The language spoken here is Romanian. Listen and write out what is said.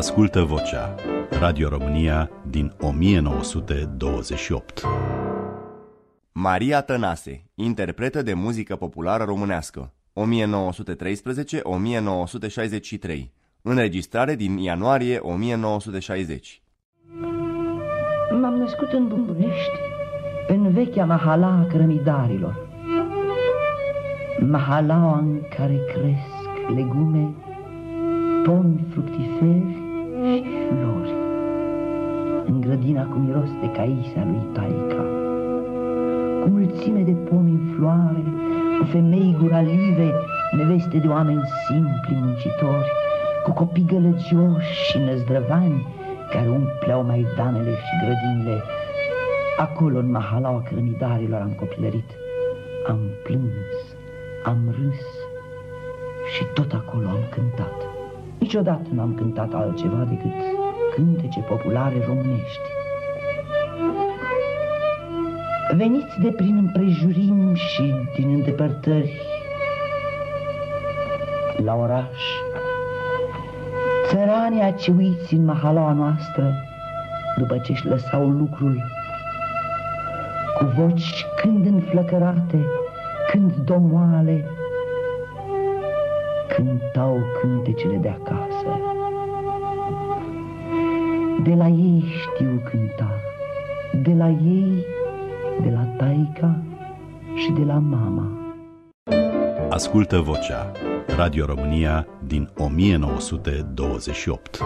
Ascultă vocea Radio România din 1928 Maria Tănase, interpretă de muzică populară românească 1913-1963 Înregistrare din ianuarie 1960 M-am născut în București, în vechea mahala a cărămidarilor. Mahalaua în care cresc legume, pomi fructiferi În grădina cu miros de caisea lui Taica, cu mulțime de pomi în floare, cu femei guralive, neveste de oameni simpli muncitori, cu copii gălăgioși și năzdrăvani, care umpleau maidanele și grădinile. Acolo, în mahalaua cărămidarilor, am copilărit. Am plâns, am râs și tot acolo am cântat. Niciodată n-am cântat altceva decât cântece populare românești. Veniți de prin împrejurim și din îndepărtări la oraș, Țăranii aciuiți în mahalaua noastră, după ce-și lăsau lucrul, cu voci când înflăcărate, când domoale, cântau cântecele de acasă. De la ei știu cânta, de la ei, de la taica și de la mama. Ascultă vocea Radio România din 1928